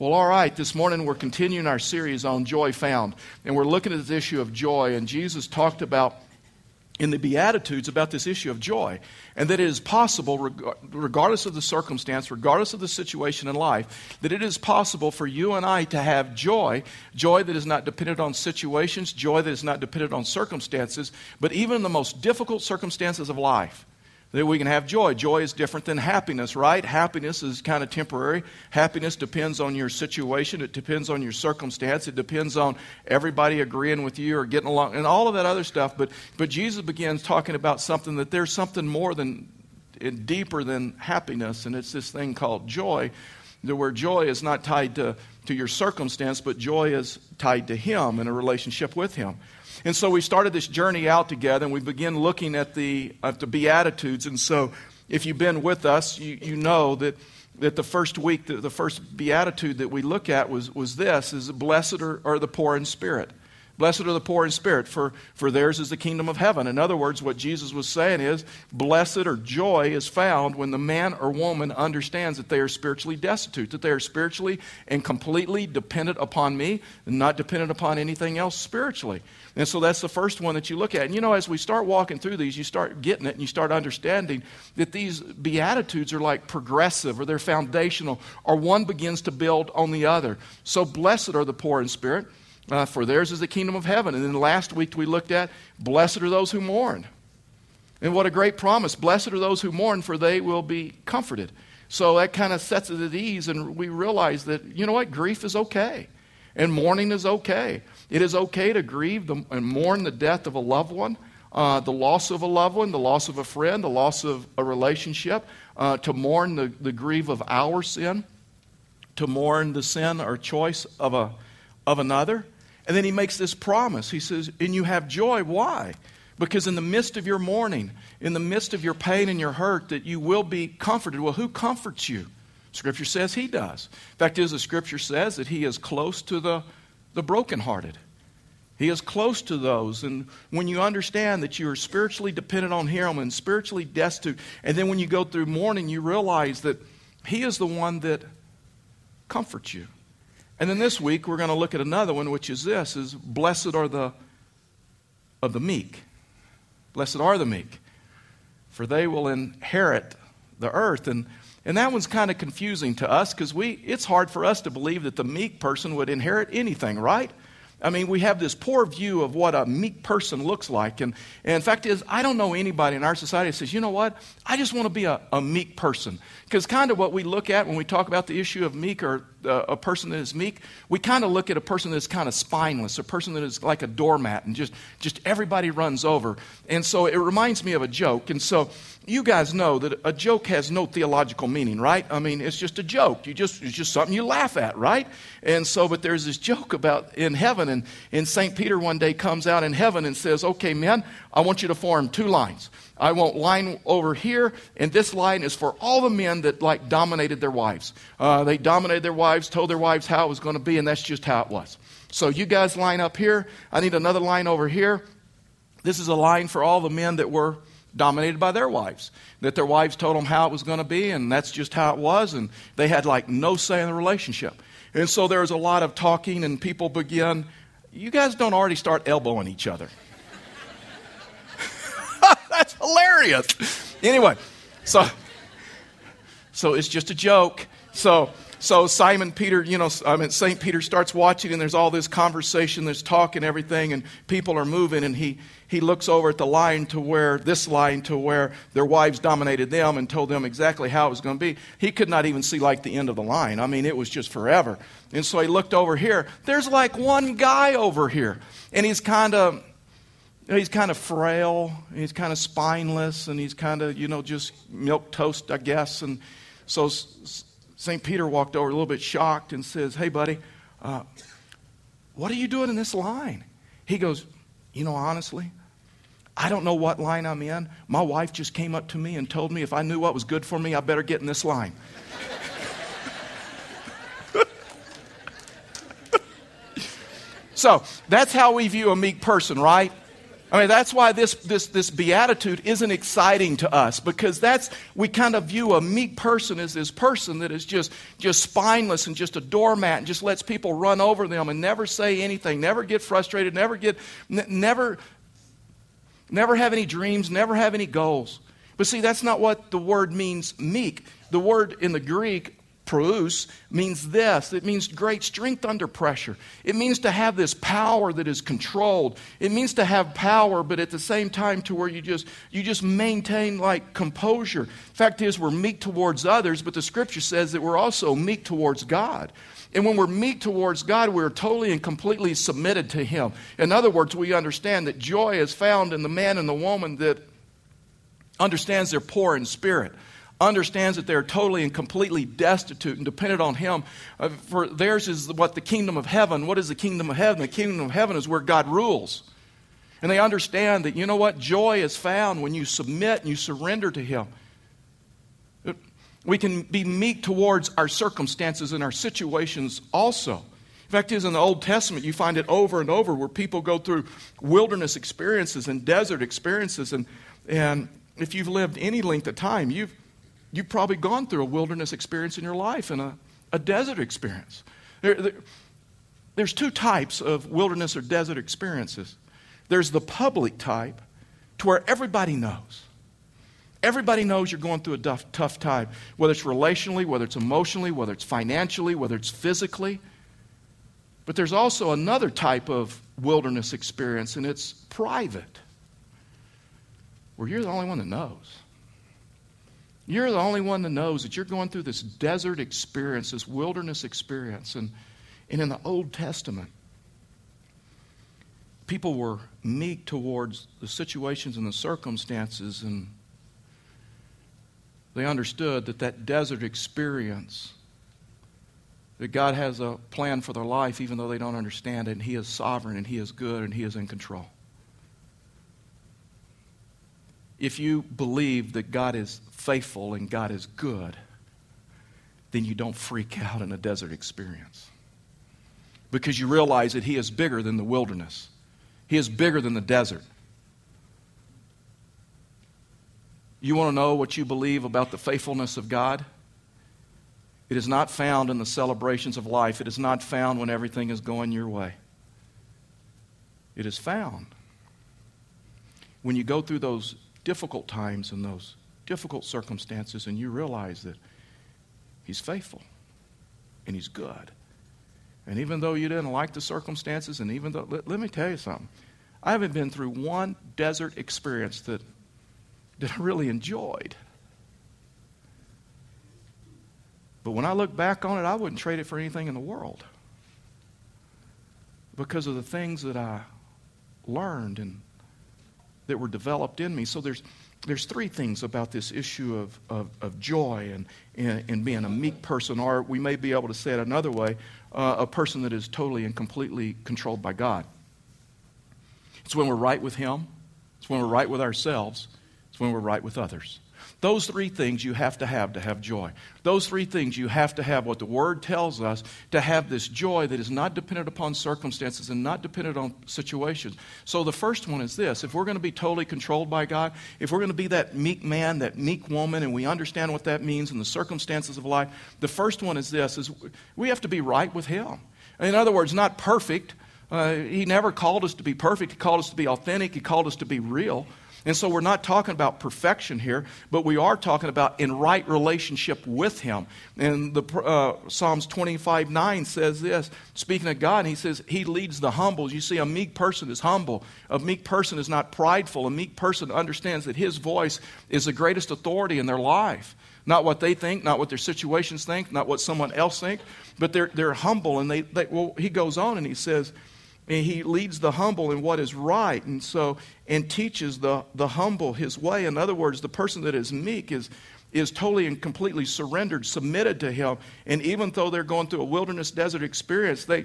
Well, all right, this morning we're continuing our series on joy found. And we're looking at this issue of joy. And Jesus talked about in the Beatitudes about this issue of joy. And that it is possible, regardless of the circumstance, regardless of the situation in life, that it is possible for you and I to have joy. Joy that is not dependent on situations, joy that is not dependent on circumstances, but even in the most difficult circumstances of life that we can have joy. Joy is different than happiness, right? Happiness is kind of temporary. Happiness depends on your situation, it depends on your circumstance, it depends on everybody agreeing with you or getting along, and all of that other stuff. But, but Jesus begins talking about something that there's something more than, deeper than happiness, and it's this thing called joy, where joy is not tied to, to your circumstance, but joy is tied to Him and a relationship with Him. And so we started this journey out together and we began looking at the, at the Beatitudes. And so if you've been with us, you, you know that, that the first week, the, the first Beatitude that we look at was, was this, is blessed are, are the poor in spirit. Blessed are the poor in spirit, for, for theirs is the kingdom of heaven. In other words, what Jesus was saying is, blessed or joy is found when the man or woman understands that they are spiritually destitute, that they are spiritually and completely dependent upon me and not dependent upon anything else spiritually. And so that's the first one that you look at. And you know, as we start walking through these, you start getting it and you start understanding that these Beatitudes are like progressive or they're foundational, or one begins to build on the other. So blessed are the poor in spirit uh, for theirs is the kingdom of heaven. And then last week we looked at, blessed are those who mourn. And what a great promise. Blessed are those who mourn, for they will be comforted. So that kind of sets it at ease, and we realize that, you know what, grief is okay. And mourning is okay. It is okay to grieve the, and mourn the death of a loved one, uh, the loss of a loved one, the loss of a friend, the loss of a relationship, uh, to mourn the, the grief of our sin, to mourn the sin or choice of, a, of another. And then he makes this promise. He says, And you have joy. Why? Because in the midst of your mourning, in the midst of your pain and your hurt, that you will be comforted. Well, who comforts you? Scripture says he does. In fact is, the scripture says that he is close to the, the brokenhearted. He is close to those. And when you understand that you are spiritually dependent on him and spiritually destitute, and then when you go through mourning, you realize that he is the one that comforts you. And then this week we're going to look at another one, which is this: is blessed are the of the meek. Blessed are the meek, for they will inherit the earth. And and that one's kind of confusing to us because we it's hard for us to believe that the meek person would inherit anything, right? I mean, we have this poor view of what a meek person looks like. And, and fact is, I don't know anybody in our society that says, you know what, I just want to be a, a meek person. Because kind of what we look at when we talk about the issue of meek or uh, a person that is meek, we kind of look at a person that's kind of spineless, a person that is like a doormat and just, just everybody runs over. And so it reminds me of a joke. And so you guys know that a joke has no theological meaning, right? I mean, it's just a joke. You just, it's just something you laugh at, right? And so, but there's this joke about in heaven, and, and St. Peter one day comes out in heaven and says, Okay, men, I want you to form two lines. I want line over here, and this line is for all the men that like dominated their wives. Uh, they dominated their wives, told their wives how it was going to be, and that's just how it was. So you guys line up here. I need another line over here. This is a line for all the men that were dominated by their wives. That their wives told them how it was going to be, and that's just how it was, and they had like no say in the relationship. And so there's a lot of talking, and people begin, you guys don't already start elbowing each other. that's hilarious. Anyway, so so it's just a joke. So so Simon Peter, you know, I mean St. Peter starts watching and there's all this conversation, there's talk and everything and people are moving and he he looks over at the line to where this line to where their wives dominated them and told them exactly how it was going to be. He could not even see like the end of the line. I mean, it was just forever. And so he looked over here. There's like one guy over here and he's kind of he's kind of frail, he's kind of spineless, and he's kind of, you know, just milk toast, I guess. And so St. Peter walked over a little bit shocked and says, Hey, buddy, uh, what are you doing in this line? He goes, You know, honestly, I don't know what line I'm in. My wife just came up to me and told me if I knew what was good for me, I better get in this line. so that's how we view a meek person, right? I mean, that's why this, this, this beatitude isn't exciting to us because that's, we kind of view a meek person as this person that is just, just spineless and just a doormat and just lets people run over them and never say anything, never get frustrated, never get, n- never, never have any dreams, never have any goals. But see, that's not what the word means meek. The word in the Greek Praus means this it means great strength under pressure. It means to have this power that is controlled. It means to have power, but at the same time to where you just you just maintain like composure. Fact is, we're meek towards others, but the scripture says that we're also meek towards God. And when we're meek towards God, we're totally and completely submitted to Him. In other words, we understand that joy is found in the man and the woman that understands they're poor in spirit understands that they're totally and completely destitute and dependent on Him. Uh, for theirs is what the kingdom of heaven. What is the kingdom of heaven? The kingdom of heaven is where God rules. And they understand that, you know what? Joy is found when you submit and you surrender to Him. We can be meek towards our circumstances and our situations also. In fact, is in the Old Testament, you find it over and over where people go through wilderness experiences and desert experiences. And, and if you've lived any length of time, you've, You've probably gone through a wilderness experience in your life and a, a desert experience. There, there, there's two types of wilderness or desert experiences there's the public type, to where everybody knows. Everybody knows you're going through a tough, tough time, whether it's relationally, whether it's emotionally, whether it's financially, whether it's physically. But there's also another type of wilderness experience, and it's private, where you're the only one that knows. You're the only one that knows that you're going through this desert experience, this wilderness experience. And, and in the Old Testament, people were meek towards the situations and the circumstances, and they understood that that desert experience, that God has a plan for their life, even though they don't understand it, and He is sovereign, and He is good, and He is in control if you believe that God is faithful and God is good, then you don't freak out in a desert experience. Because you realize that He is bigger than the wilderness, He is bigger than the desert. You want to know what you believe about the faithfulness of God? It is not found in the celebrations of life. It is not found when everything is going your way. It is found when you go through those difficult times and those difficult circumstances, and you realize that He's faithful and He's good. And even though you didn't like the circumstances, and even though, let, let me tell you something, I haven't been through one desert experience that, that I really enjoyed. But when I look back on it, I wouldn't trade it for anything in the world because of the things that I learned and that were developed in me. So there's, there's three things about this issue of, of, of joy and, and, and, being a meek person, or we may be able to say it another way uh, a person that is totally and completely controlled by God. It's when we're right with Him, it's when we're right with ourselves, it's when we're right with others. Those three things you have to have to have joy. Those three things you have to have what the Word tells us to have this joy that is not dependent upon circumstances and not dependent on situations. So the first one is this if we're going to be totally controlled by God, if we're going to be that meek man, that meek woman, and we understand what that means in the circumstances of life, the first one is this is we have to be right with Him. In other words, not perfect. Uh, he never called us to be perfect. He called us to be authentic. He called us to be real. And so we're not talking about perfection here, but we are talking about in right relationship with Him. And the uh, Psalms 25 9 says this, speaking of God, He says, He leads the humble. You see, a meek person is humble. A meek person is not prideful. A meek person understands that His voice is the greatest authority in their life. Not what they think, not what their situations think, not what someone else thinks, but they're, they're humble. And they, they, well, he goes on and he says, and he leads the humble in what is right and so and teaches the, the humble his way. In other words the person that is meek is is totally and completely surrendered submitted to him. And even though they're going through a wilderness desert experience they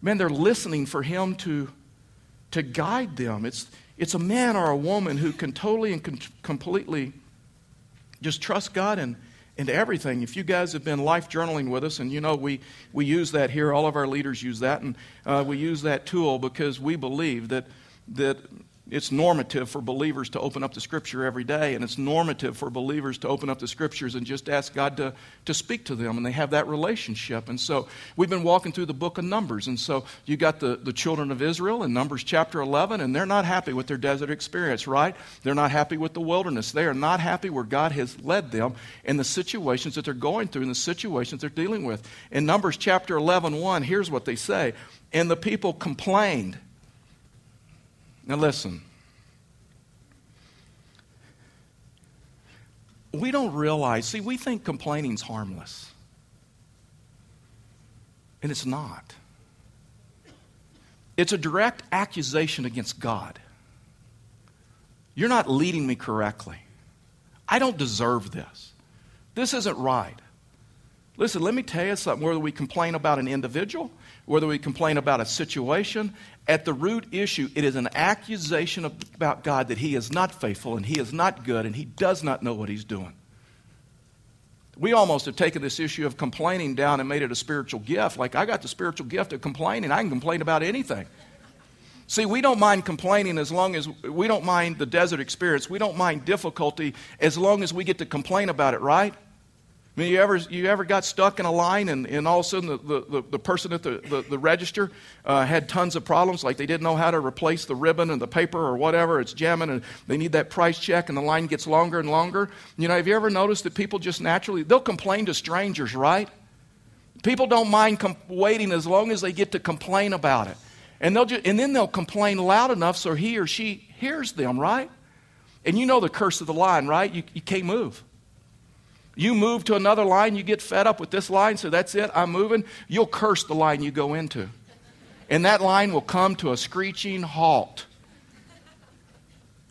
man they're listening for him to to guide them. It's it's a man or a woman who can totally and com- completely just trust god and into everything. If you guys have been life journaling with us, and you know we, we use that here, all of our leaders use that, and uh, we use that tool because we believe that, that it's normative for believers to open up the scripture every day, and it's normative for believers to open up the scriptures and just ask God to, to speak to them, and they have that relationship. And so we've been walking through the book of Numbers, and so you got the, the children of Israel in Numbers chapter 11, and they're not happy with their desert experience, right? They're not happy with the wilderness. They are not happy where God has led them in the situations that they're going through and the situations they're dealing with. In Numbers chapter 11, 1, here's what they say. And the people complained now, listen. We don't realize, see, we think complaining's harmless. And it's not. It's a direct accusation against God. You're not leading me correctly. I don't deserve this. This isn't right. Listen, let me tell you something. Whether we complain about an individual, whether we complain about a situation, at the root issue, it is an accusation about God that He is not faithful and He is not good and He does not know what He's doing. We almost have taken this issue of complaining down and made it a spiritual gift. Like, I got the spiritual gift of complaining, I can complain about anything. See, we don't mind complaining as long as we don't mind the desert experience. We don't mind difficulty as long as we get to complain about it, right? I mean, you ever, you ever got stuck in a line and, and all of a sudden the, the, the person at the, the, the register uh, had tons of problems, like they didn't know how to replace the ribbon and the paper or whatever, it's jamming and they need that price check and the line gets longer and longer. You know, have you ever noticed that people just naturally, they'll complain to strangers, right? People don't mind com- waiting as long as they get to complain about it. And, they'll just, and then they'll complain loud enough so he or she hears them, right? And you know the curse of the line, right? You, you can't move. You move to another line, you get fed up with this line, so that's it, I'm moving. You'll curse the line you go into. And that line will come to a screeching halt.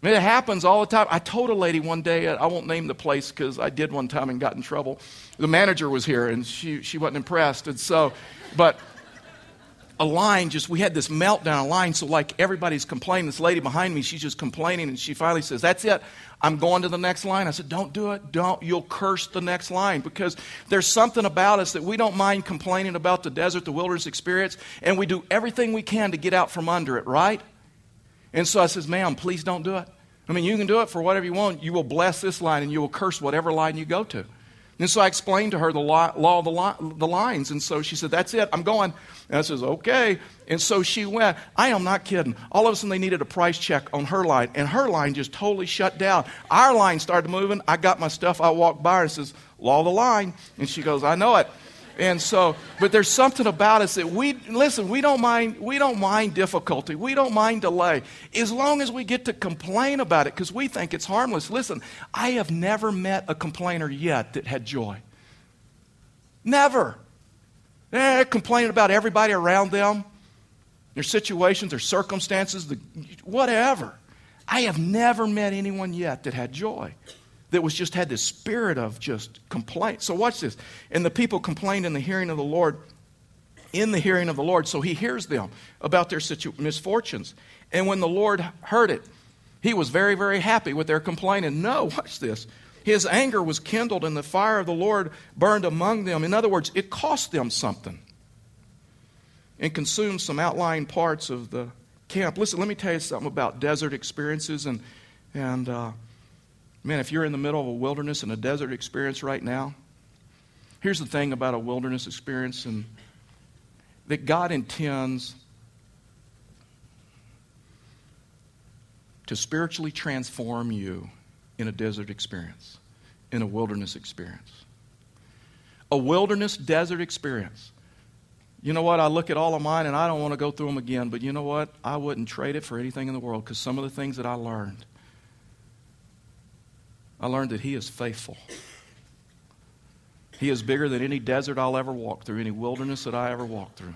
I mean, it happens all the time. I told a lady one day, I won't name the place because I did one time and got in trouble. The manager was here and she, she wasn't impressed. And so, but a line just, we had this meltdown, a line. So, like, everybody's complaining. This lady behind me, she's just complaining. And she finally says, That's it. I'm going to the next line. I said, Don't do it. Don't. You'll curse the next line because there's something about us that we don't mind complaining about the desert, the wilderness experience, and we do everything we can to get out from under it, right? And so I says, Ma'am, please don't do it. I mean, you can do it for whatever you want. You will bless this line and you will curse whatever line you go to. And so I explained to her the law, law of the, the lines. And so she said, That's it, I'm going. And I says, Okay. And so she went. I am not kidding. All of a sudden, they needed a price check on her line. And her line just totally shut down. Our line started moving. I got my stuff. I walked by her and says, Law of the line. And she goes, I know it. And so, but there's something about us that we listen, we don't mind we don't mind difficulty. We don't mind delay. As long as we get to complain about it cuz we think it's harmless. Listen, I have never met a complainer yet that had joy. Never. Eh, They're complaining about everybody around them, their situations, their circumstances, the, whatever. I have never met anyone yet that had joy that was just had this spirit of just complaint. So watch this. And the people complained in the hearing of the Lord, in the hearing of the Lord. So he hears them about their situ- misfortunes. And when the Lord heard it, he was very, very happy with their complaining. No, watch this. His anger was kindled, and the fire of the Lord burned among them. In other words, it cost them something and consumed some outlying parts of the camp. Listen, let me tell you something about desert experiences and, and uh, Man, if you're in the middle of a wilderness and a desert experience right now, here's the thing about a wilderness experience and that God intends to spiritually transform you in a desert experience, in a wilderness experience. A wilderness desert experience. You know what? I look at all of mine and I don't want to go through them again, but you know what? I wouldn't trade it for anything in the world because some of the things that I learned I learned that He is faithful. He is bigger than any desert I'll ever walk through, any wilderness that I ever walk through.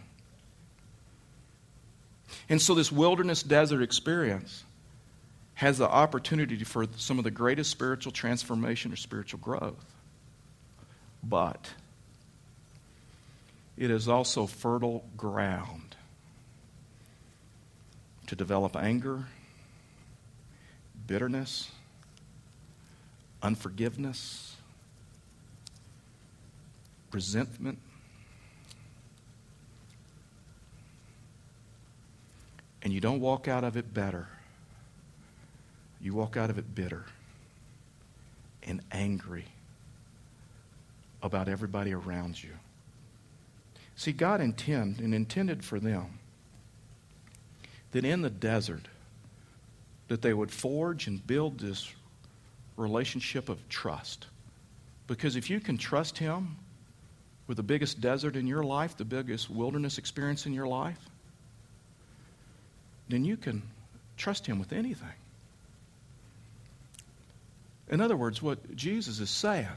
And so, this wilderness desert experience has the opportunity for some of the greatest spiritual transformation or spiritual growth. But it is also fertile ground to develop anger, bitterness, unforgiveness, resentment. And you don't walk out of it better you walk out of it bitter and angry about everybody around you. See, God intended and intended for them that in the desert that they would forge and build this relationship of trust. Because if you can trust him with the biggest desert in your life, the biggest wilderness experience in your life, then you can trust him with anything. In other words, what Jesus is saying,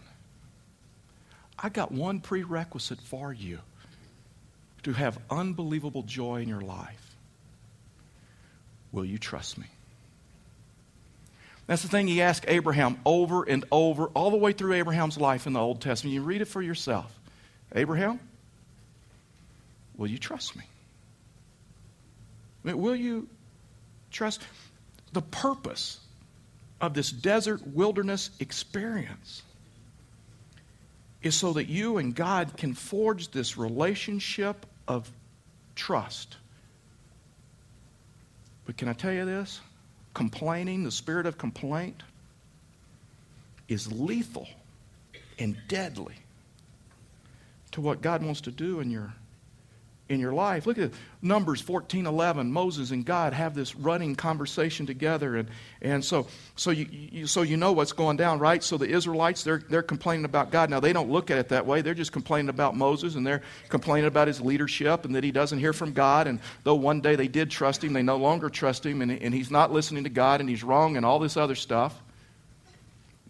I got one prerequisite for you to have unbelievable joy in your life. Will you trust me? That's the thing he asked Abraham over and over, all the way through Abraham's life in the Old Testament. You read it for yourself. Abraham, will you trust me? I mean, will you trust? The purpose of this desert wilderness experience is so that you and God can forge this relationship of trust. But can I tell you this? Complaining, the spirit of complaint, is lethal and deadly to what God wants to do in your in your life. Look at Numbers 14 11. Moses and God have this running conversation together. And, and so, so, you, you, so you know what's going down, right? So the Israelites, they're, they're complaining about God. Now, they don't look at it that way. They're just complaining about Moses and they're complaining about his leadership and that he doesn't hear from God. And though one day they did trust him, they no longer trust him and, and he's not listening to God and he's wrong and all this other stuff.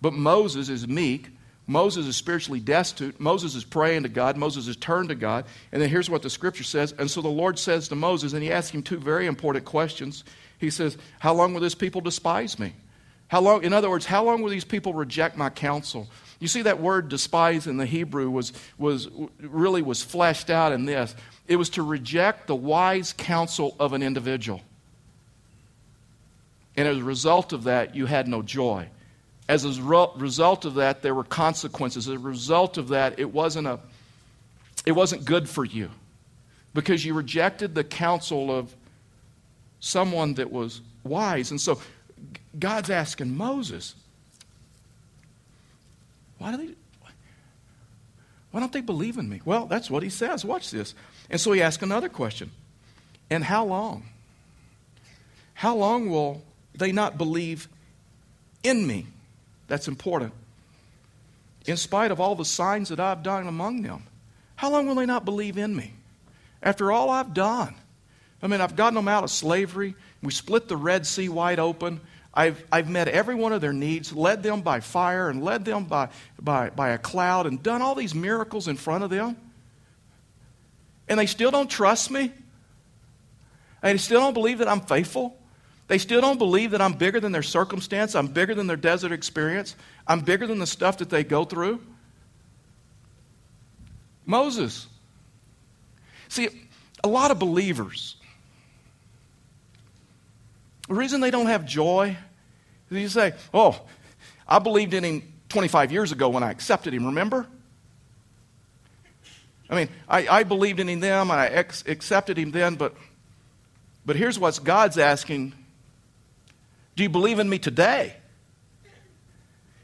But Moses is meek Moses is spiritually destitute. Moses is praying to God. Moses is turned to God. And then here's what the scripture says. And so the Lord says to Moses, and he asks him two very important questions. He says, How long will this people despise me? How long, in other words, how long will these people reject my counsel? You see, that word despise in the Hebrew was, was really was fleshed out in this. It was to reject the wise counsel of an individual. And as a result of that, you had no joy. As a result of that, there were consequences. As a result of that, it wasn't, a, it wasn't good for you because you rejected the counsel of someone that was wise. And so God's asking Moses, why do they why don't they believe in me? Well, that's what he says. Watch this. And so he asks another question. And how long? How long will they not believe in me? That's important. In spite of all the signs that I've done among them, how long will they not believe in me? After all I've done, I mean, I've gotten them out of slavery. We split the Red Sea wide open. I've, I've met every one of their needs, led them by fire and led them by, by, by a cloud, and done all these miracles in front of them. And they still don't trust me. They still don't believe that I'm faithful. They still don't believe that I'm bigger than their circumstance, I'm bigger than their desert experience, I'm bigger than the stuff that they go through. Moses. See, a lot of believers, the reason they don't have joy is you say, Oh, I believed in him 25 years ago when I accepted him, remember? I mean, I, I believed in him then, and I ex- accepted him then, but, but here's what God's asking do you believe in me today?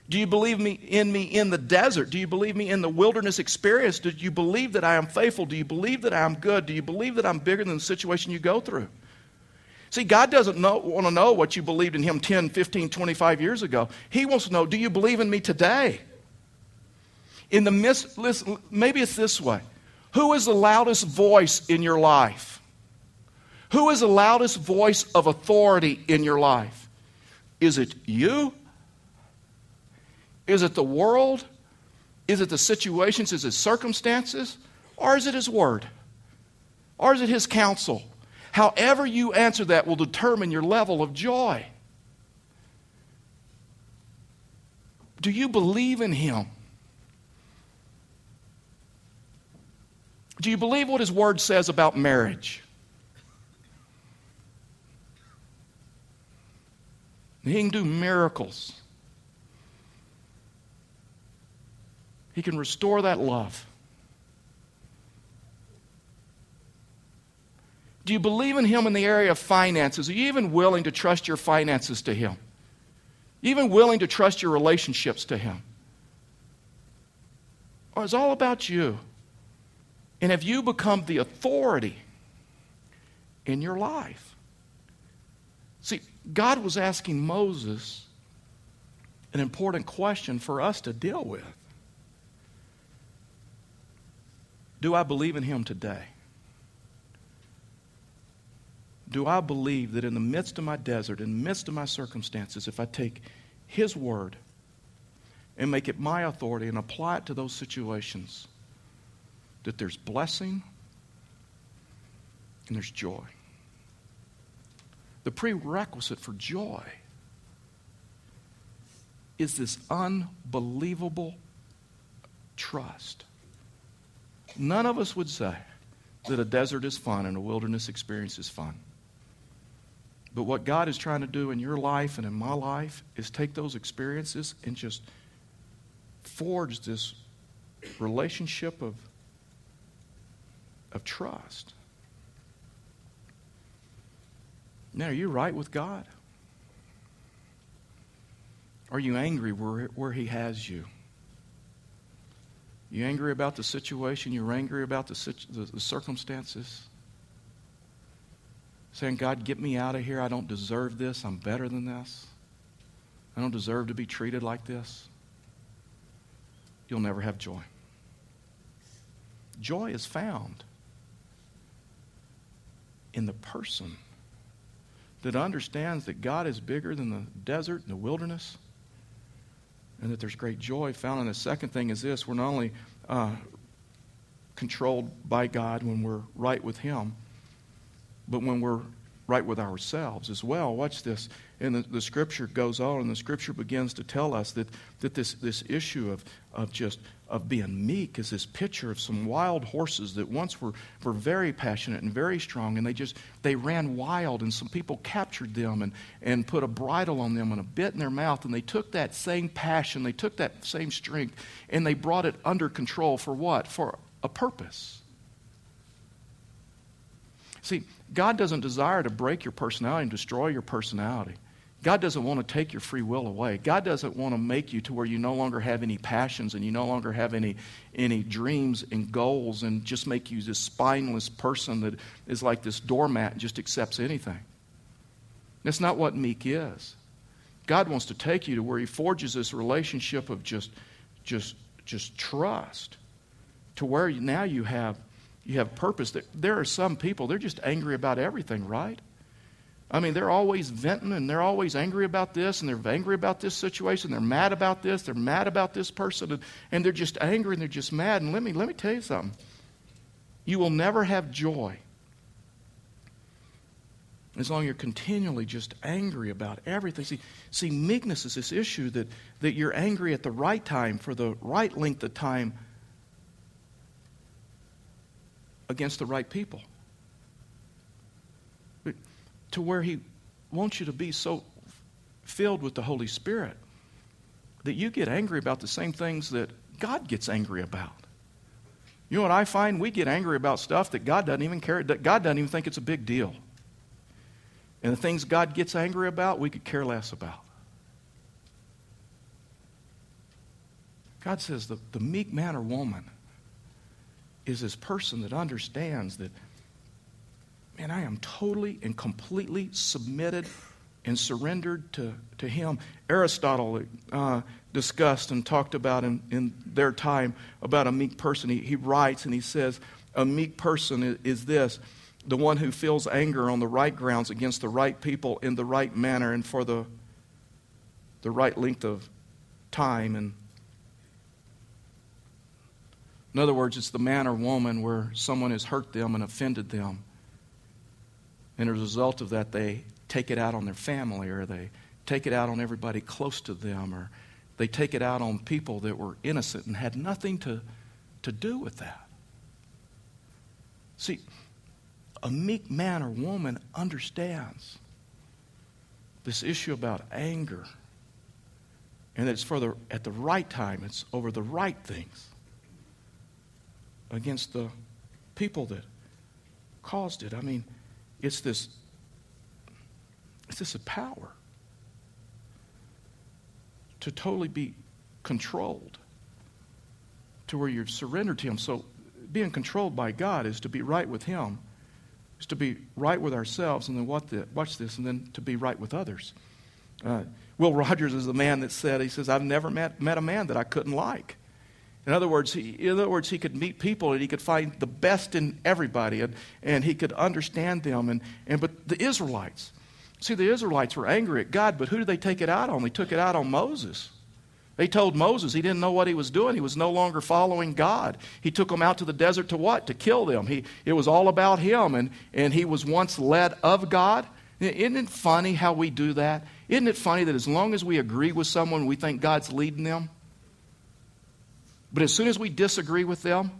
Do you believe me in me in the desert? Do you believe me in the wilderness experience? Do you believe that I am faithful? Do you believe that I am good? Do you believe that I'm bigger than the situation you go through? See, God doesn't know, want to know what you believed in Him 10, 15, 25 years ago. He wants to know, do you believe in me today? In the midst, listen, maybe it's this way. Who is the loudest voice in your life? Who is the loudest voice of authority in your life? Is it you? Is it the world? Is it the situations? Is it circumstances? Or is it His Word? Or is it His counsel? However, you answer that will determine your level of joy. Do you believe in Him? Do you believe what His Word says about marriage? He can do miracles. He can restore that love. Do you believe in Him in the area of finances? Are you even willing to trust your finances to Him? Even willing to trust your relationships to Him? Or is all about you? And have you become the authority in your life? See, God was asking Moses an important question for us to deal with. Do I believe in him today? Do I believe that in the midst of my desert, in the midst of my circumstances, if I take his word and make it my authority and apply it to those situations, that there's blessing and there's joy? The prerequisite for joy is this unbelievable trust. None of us would say that a desert is fun and a wilderness experience is fun. But what God is trying to do in your life and in my life is take those experiences and just forge this relationship of, of trust. Now, are you right with God? Are you angry where, where He has you? You angry about the situation? You're angry about the, the, the circumstances? Saying, God, get me out of here. I don't deserve this. I'm better than this. I don't deserve to be treated like this. You'll never have joy. Joy is found in the person that understands that God is bigger than the desert and the wilderness, and that there's great joy found. And the second thing is this we're not only uh, controlled by God when we're right with Him, but when we're right with ourselves as well. Watch this. And the, the scripture goes on, and the scripture begins to tell us that, that this, this issue of, of just of being meek is this picture of some wild horses that once were, were very passionate and very strong, and they just they ran wild, and some people captured them and, and put a bridle on them and a bit in their mouth, and they took that same passion, they took that same strength, and they brought it under control for what? For a purpose. See, God doesn't desire to break your personality and destroy your personality. God doesn't want to take your free will away. God doesn't want to make you to where you no longer have any passions and you no longer have any, any dreams and goals and just make you this spineless person that is like this doormat and just accepts anything. That's not what meek is. God wants to take you to where He forges this relationship of just, just, just trust, to where now you have, you have purpose. There are some people, they're just angry about everything, right? I mean, they're always venting and they're always angry about this and they're angry about this situation. They're mad about this. They're mad about this person. And, and they're just angry and they're just mad. And let me, let me tell you something. You will never have joy as long as you're continually just angry about everything. See, see, meekness is this issue that, that you're angry at the right time for the right length of time against the right people to where He wants you to be so filled with the Holy Spirit that you get angry about the same things that God gets angry about. You know what I find? We get angry about stuff that God doesn't even care, that God doesn't even think it's a big deal. And the things God gets angry about, we could care less about. God says the, the meek man or woman is this person that understands that and I am totally and completely submitted and surrendered to, to Him. Aristotle uh, discussed and talked about in, in their time about a meek person. He, he writes and he says, A meek person is, is this the one who feels anger on the right grounds against the right people in the right manner and for the, the right length of time. And in other words, it's the man or woman where someone has hurt them and offended them and as a result of that, they take it out on their family or they take it out on everybody close to them or they take it out on people that were innocent and had nothing to, to do with that. See, a meek man or woman understands this issue about anger and that it's for the, at the right time, it's over the right things against the people that caused it. I mean, it's this, it's this power. to totally be controlled, to where you're surrendered to Him. So, being controlled by God is to be right with Him, is to be right with ourselves, and then what the, watch this, and then to be right with others. Uh, Will Rogers is the man that said, he says, I've never met, met a man that I couldn't like. In other words, he, in other words, he could meet people and he could find the best in everybody and, and he could understand them. And, and, but the Israelites, see, the Israelites were angry at God, but who did they take it out on? They took it out on Moses. They told Moses he didn't know what he was doing. He was no longer following God. He took them out to the desert to what? To kill them. He, it was all about him, and, and he was once led of God. Isn't it funny how we do that? Isn't it funny that as long as we agree with someone, we think God's leading them? But as soon as we disagree with them,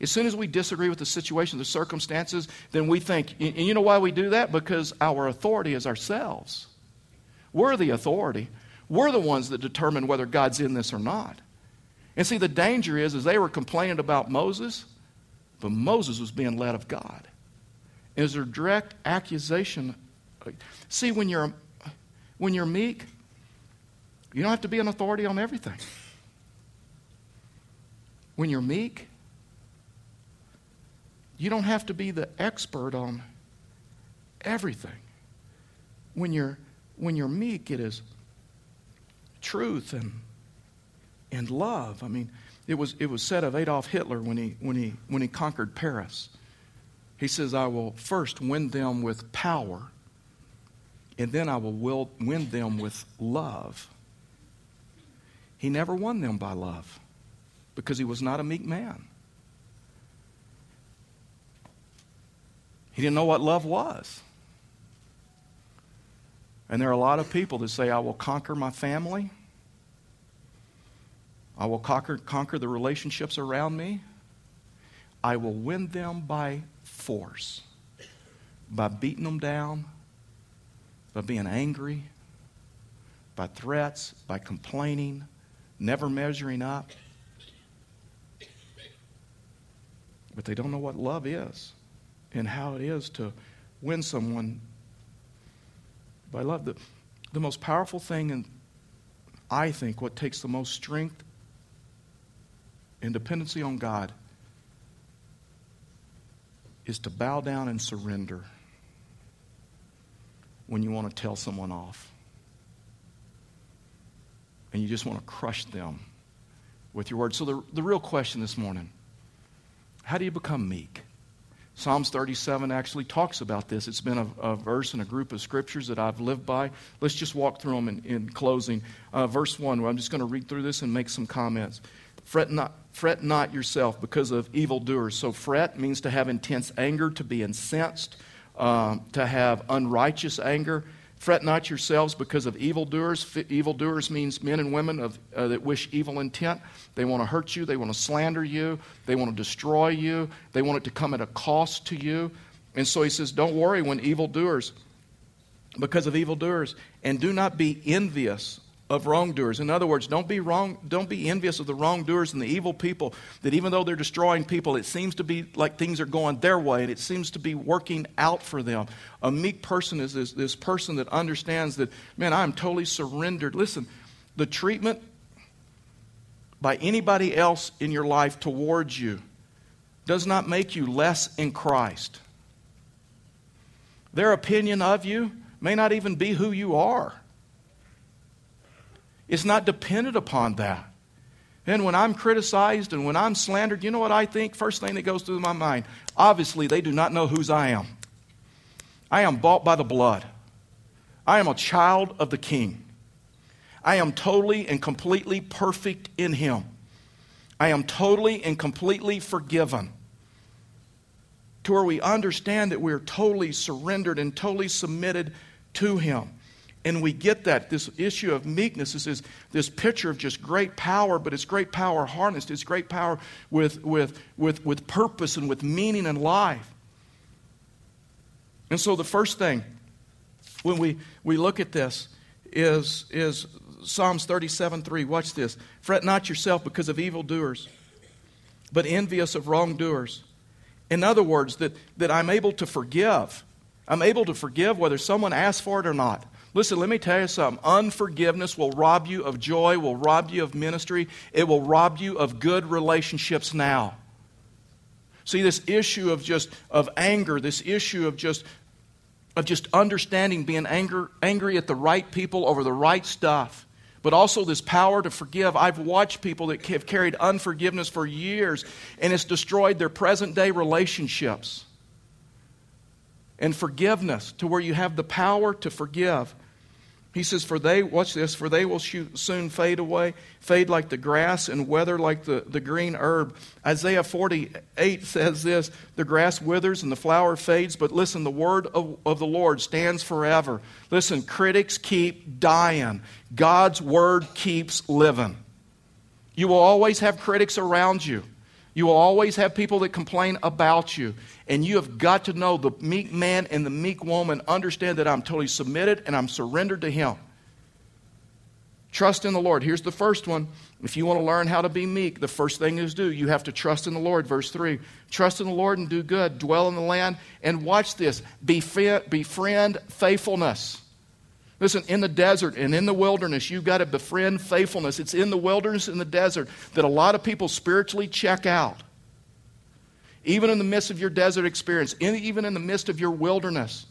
as soon as we disagree with the situation, the circumstances, then we think, and you know why we do that? Because our authority is ourselves. We're the authority. We're the ones that determine whether God's in this or not. And see, the danger is, is they were complaining about Moses, but Moses was being led of God. And there's a direct accusation. See, when you're, when you're meek, you don't have to be an authority on everything. When you're meek, you don't have to be the expert on everything. When you're, when you're meek, it is truth and, and love. I mean, it was, it was said of Adolf Hitler when he, when, he, when he conquered Paris. He says, I will first win them with power, and then I will win them with love. He never won them by love because he was not a meek man. He didn't know what love was. And there are a lot of people that say, I will conquer my family. I will conquer, conquer the relationships around me. I will win them by force, by beating them down, by being angry, by threats, by complaining, never measuring up. But they don't know what love is and how it is to win someone by love. The, the most powerful thing, and I think what takes the most strength and dependency on God, is to bow down and surrender when you want to tell someone off. And you just want to crush them with your words. So, the, the real question this morning how do you become meek? Psalms 37 actually talks about this. It's been a, a, verse in a group of scriptures that I've lived by. Let's just walk through them in, in closing. Uh, verse 1, I'm just going to read through this and make some comments. Fret not, fret not yourself because of evildoers. So, fret means to have intense anger, to be incensed, uh, to have unrighteous anger. Fret not yourselves because of evildoers. Evildoers means men and women of, uh, that wish evil intent. They want to hurt you, they want to slander you, they want to destroy you, they want it to come at a cost to you. And so he says, Don't worry when evildoers, because of evildoers, and do not be envious of wrongdoers. In other words, don't be wrong, don't be envious of the wrongdoers and the evil people that even though they're destroying people, it seems to be like things are going their way and it seems to be working out for them. A meek person is this, this person that understands that, man, I'm totally surrendered. Listen, the treatment by anybody else in your life towards you does not make you less in Christ. Their opinion of you may not even be who you are. It's not dependent upon that. And when I'm criticized and when I'm slandered, you know what I think? First thing that goes through my mind obviously, they do not know whose I am. I am bought by the blood, I am a child of the King. I am totally and completely perfect in Him. I am totally and completely forgiven. To where we understand that we're totally surrendered and totally submitted to Him. And we get that. This issue of meekness this is this, picture of just great power, but it's great power harnessed. It's great power with, with, with, with purpose and with meaning and life. And so the first thing when we, we look at this is, is Psalms 37 3. Watch this. Fret not yourself because of evildoers, but envious of wrongdoers. In other words, that, that I'm able to forgive. I'm able to forgive whether someone asks for it or not Listen, let me tell you something. Unforgiveness will rob you of joy, will rob you of ministry, it will rob you of good relationships now. See, this issue of just of anger, this issue of just of just understanding, being anger, angry at the right people over the right stuff, but also this power to forgive. I've watched people that have carried unforgiveness for years, and it's destroyed their present day relationships. And forgiveness to where you have the power to forgive. He says, For they, watch this, for they will soon fade away, fade like the grass and wither like the, the green herb. Isaiah 48 says this The grass withers and the flower fades, but listen, the word of, of the Lord stands forever. Listen, critics keep dying, God's word keeps living. You will always have critics around you. You will always have people that complain about you. And you have got to know the meek man and the meek woman understand that I'm totally submitted and I'm surrendered to Him. Trust in the Lord. Here's the first one. If you want to learn how to be meek, the first thing is do. You have to trust in the Lord. Verse 3 Trust in the Lord and do good. Dwell in the land. And watch this befriend, befriend faithfulness. Listen, in the desert and in the wilderness, you've got to befriend faithfulness. It's in the wilderness and the desert that a lot of people spiritually check out. Even in the midst of your desert experience, even in the midst of your wilderness,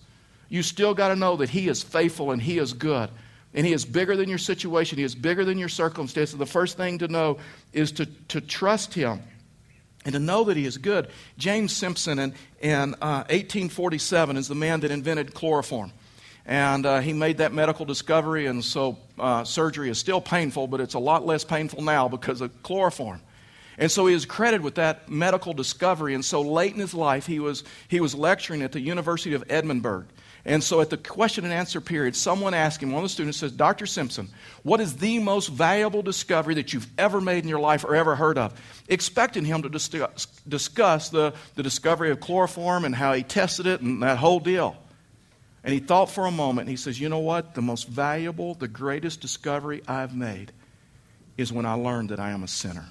you still got to know that He is faithful and He is good. And He is bigger than your situation, He is bigger than your circumstances. The first thing to know is to, to trust Him and to know that He is good. James Simpson in, in uh, 1847 is the man that invented chloroform. And uh, he made that medical discovery, and so uh, surgery is still painful, but it's a lot less painful now because of chloroform. And so he is credited with that medical discovery. And so late in his life, he was, he was lecturing at the University of Edinburgh. And so at the question and answer period, someone asked him, one of the students says, Dr. Simpson, what is the most valuable discovery that you've ever made in your life or ever heard of? Expecting him to discuss, discuss the, the discovery of chloroform and how he tested it and that whole deal. And he thought for a moment, and he says, You know what? The most valuable, the greatest discovery I've made is when I learned that I am a sinner.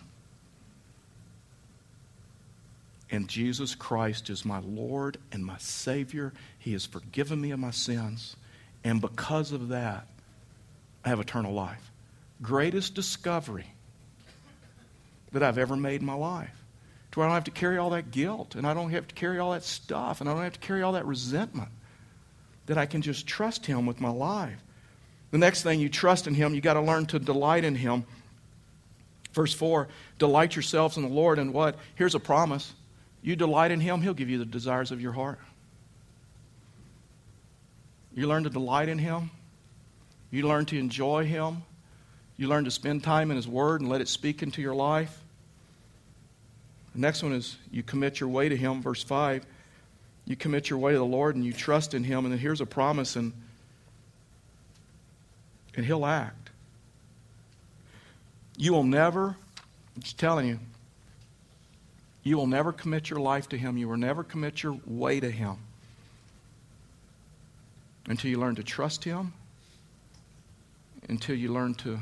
And Jesus Christ is my Lord and my Savior. He has forgiven me of my sins. And because of that, I have eternal life. Greatest discovery that I've ever made in my life. To where I don't have to carry all that guilt, and I don't have to carry all that stuff, and I don't have to carry all that resentment that I can just trust Him with my life. The next thing you trust in Him, you got to learn to delight in Him. Verse 4 Delight yourselves in the Lord, and what? Here's a promise. You delight in Him, He'll give you the desires of your heart. You learn to delight in Him, you learn to enjoy Him, you learn to spend time in His Word and let it speak into your life. The next one is you commit your way to Him, verse 5 you commit your way to the Lord and you trust in Him, and then here's a promise, and, and He'll act. You will never, I'm just telling you, you will never commit your life to Him. You will never commit your way to Him until you learn to trust Him, until you learn to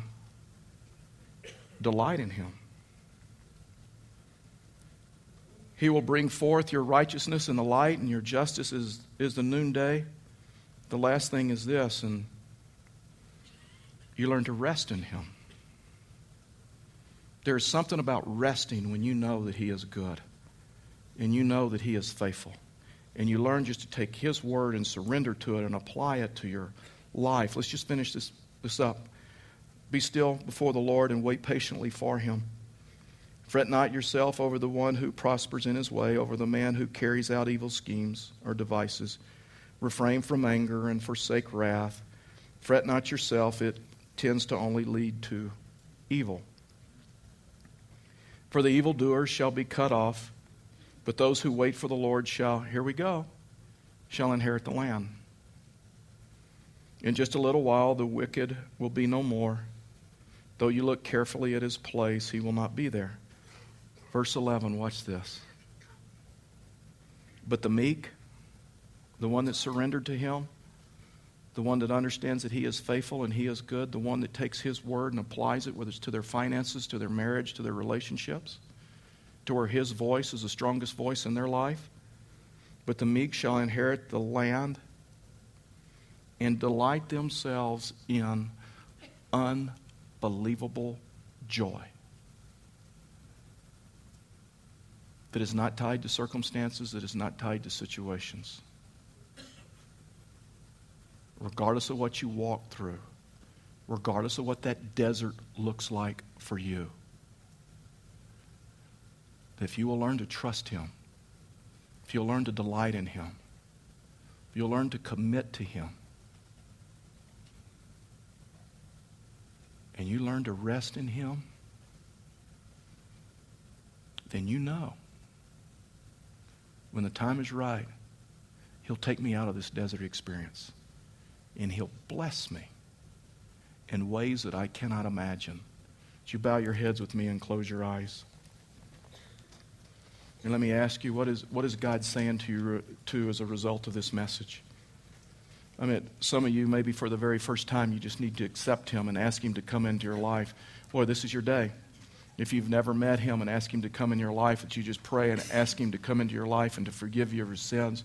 delight in Him. He will bring forth your righteousness in the light, and your justice is, is the noonday. The last thing is this, and you learn to rest in Him. There's something about resting when you know that He is good and you know that He is faithful. And you learn just to take His word and surrender to it and apply it to your life. Let's just finish this, this up. Be still before the Lord and wait patiently for Him. Fret not yourself over the one who prospers in his way, over the man who carries out evil schemes or devices. Refrain from anger and forsake wrath. Fret not yourself, it tends to only lead to evil. For the evildoers shall be cut off, but those who wait for the Lord shall, here we go, shall inherit the land. In just a little while, the wicked will be no more. Though you look carefully at his place, he will not be there. Verse 11, watch this. But the meek, the one that surrendered to him, the one that understands that he is faithful and he is good, the one that takes his word and applies it, whether it's to their finances, to their marriage, to their relationships, to where his voice is the strongest voice in their life. But the meek shall inherit the land and delight themselves in unbelievable joy that is not tied to circumstances, that is not tied to situations. Regardless of what you walk through, regardless of what that desert looks like for you, if you will learn to trust Him, if you'll learn to delight in Him, if you'll learn to commit to Him, and you learn to rest in Him, then you know when the time is right, He'll take me out of this desert experience and He'll bless me in ways that I cannot imagine. Would you bow your heads with me and close your eyes? And let me ask you, what is, what is God saying to you to as a result of this message? I mean, some of you, maybe for the very first time, you just need to accept Him and ask Him to come into your life. Boy, this is your day. If you've never met Him and ask Him to come in your life, that you just pray and ask Him to come into your life and to forgive your sins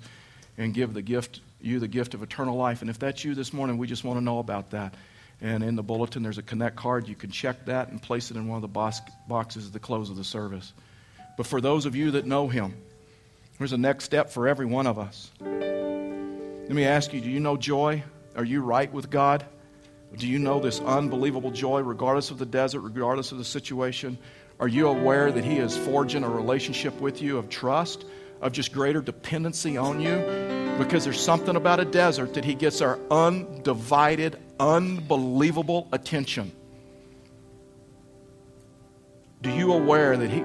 and give the gift, you the gift of eternal life. And if that's you this morning, we just want to know about that. And in the bulletin, there's a connect card. You can check that and place it in one of the box, boxes at the close of the service. But for those of you that know Him, there's a next step for every one of us. Let me ask you do you know joy? Are you right with God? Do you know this unbelievable joy, regardless of the desert, regardless of the situation? Are you aware that He is forging a relationship with you of trust, of just greater dependency on you? Because there's something about a desert that He gets our undivided, unbelievable attention. Do you aware that He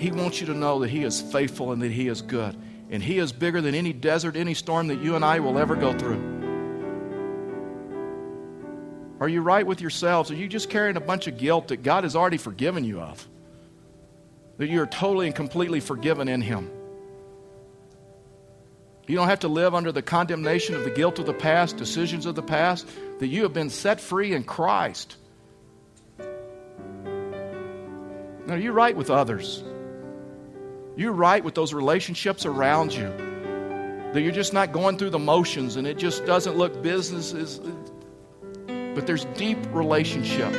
he wants you to know that He is faithful and that He is good. And He is bigger than any desert, any storm that you and I will ever go through. Are you right with yourselves? Are you just carrying a bunch of guilt that God has already forgiven you of? That you are totally and completely forgiven in Him. You don't have to live under the condemnation of the guilt of the past, decisions of the past, that you have been set free in Christ. Now, you're right with others? You're right with those relationships around you. That you're just not going through the motions and it just doesn't look business is but there's deep relationships